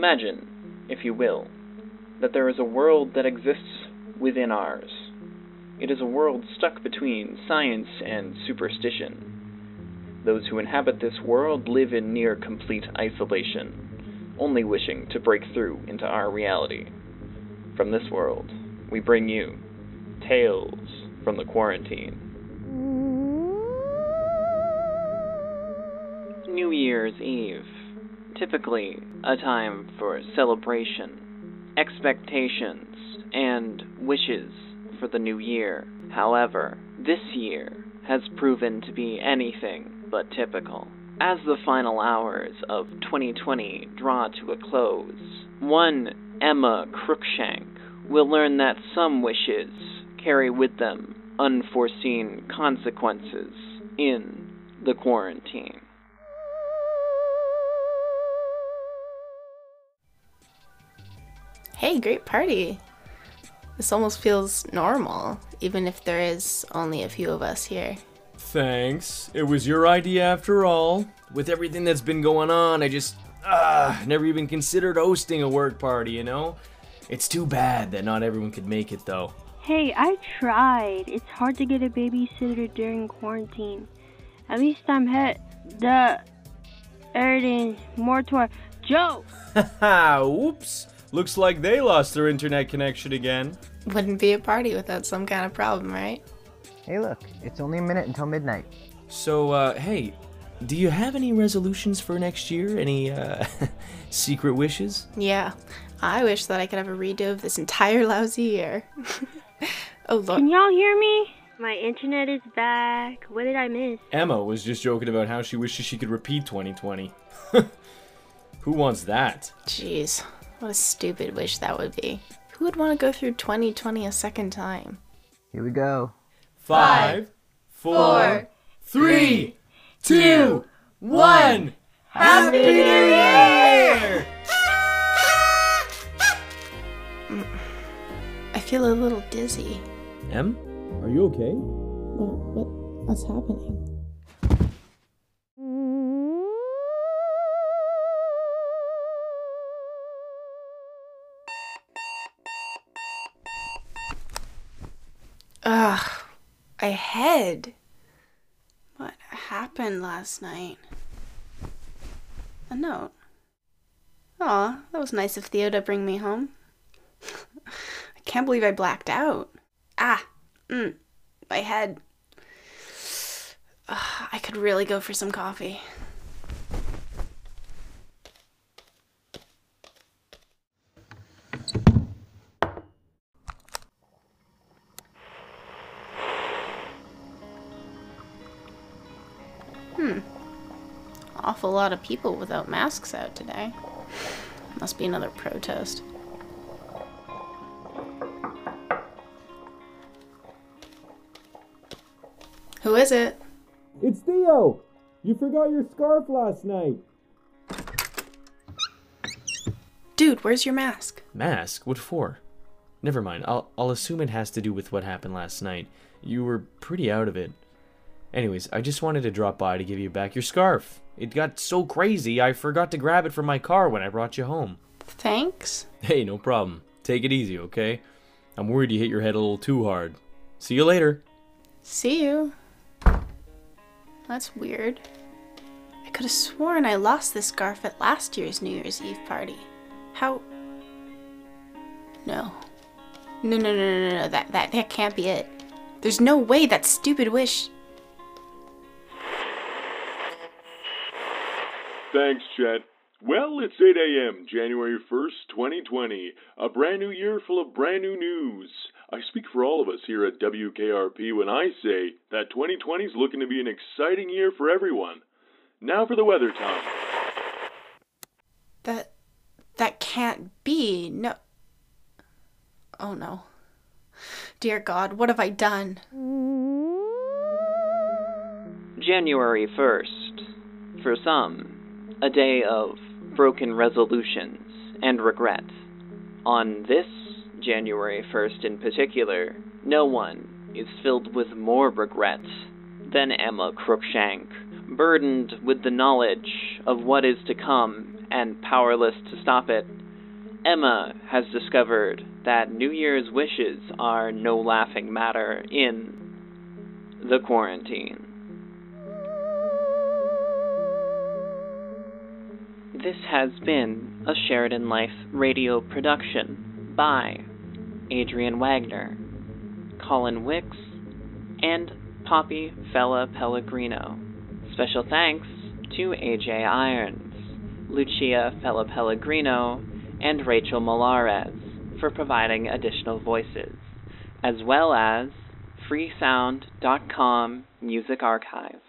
Imagine, if you will, that there is a world that exists within ours. It is a world stuck between science and superstition. Those who inhabit this world live in near complete isolation, only wishing to break through into our reality. From this world, we bring you Tales from the Quarantine. New Year's Eve. Typically a time for celebration, expectations, and wishes for the new year. However, this year has proven to be anything but typical. As the final hours of 2020 draw to a close, one Emma Cruikshank will learn that some wishes carry with them unforeseen consequences in the quarantine. Hey, great party. This almost feels normal, even if there is only a few of us here. Thanks. It was your idea after all. With everything that's been going on, I just ah never even considered hosting a work party, you know? It's too bad that not everyone could make it though. Hey, I tried. It's hard to get a babysitter during quarantine. At least I'm hit the Erden more to Joe. Haha, oops. Looks like they lost their internet connection again. Wouldn't be a party without some kind of problem, right? Hey, look, it's only a minute until midnight. So, uh, hey, do you have any resolutions for next year? Any, uh, secret wishes? Yeah. I wish that I could have a redo of this entire lousy year. oh, Lord. Can y'all hear me? My internet is back. What did I miss? Emma was just joking about how she wishes she could repeat 2020. Who wants that? Jeez. What a stupid wish that would be. Who would want to go through 2020 a second time? Here we go. Five, four, three, two, one. Happy New Year! I feel a little dizzy. Em, are you okay? What, what, what's happening? Ugh, my head. What happened last night? A note. Aw, that was nice of Theo to bring me home. I can't believe I blacked out. Ah, mm, my head. Ugh, I could really go for some coffee. Awful lot of people without masks out today. Must be another protest. Who is it? It's Theo! You forgot your scarf last night. Dude, where's your mask? Mask? What for? Never mind. I'll I'll assume it has to do with what happened last night. You were pretty out of it. Anyways, I just wanted to drop by to give you back your scarf. It got so crazy, I forgot to grab it from my car when I brought you home. Thanks. Hey, no problem. Take it easy, okay? I'm worried you hit your head a little too hard. See you later. See you. That's weird. I could have sworn I lost this scarf at last year's New Year's Eve party. How? No. No, no, no, no, no, that, that, that can't be it. There's no way that stupid wish. Thanks, Chet. Well, it's 8 a.m., January 1st, 2020. A brand new year full of brand new news. I speak for all of us here at WKRP when I say that 2020 is looking to be an exciting year for everyone. Now for the weather Tom. That. that can't be. No. Oh no. Dear God, what have I done? January 1st. For some, a day of broken resolutions and regret. On this January 1st in particular, no one is filled with more regret than Emma Crookshank, burdened with the knowledge of what is to come and powerless to stop it, Emma has discovered that New Year's wishes are no laughing matter in the quarantine. This has been a Sheridanlife radio production by Adrienne Wagner, Colin Wicks, and Poppi Fella Pellegrino. Special thanks to AJ Irons, Lucia Fella Pellegrino, and Rachel Malares for providing additional voices, as well as freesound.com music archive.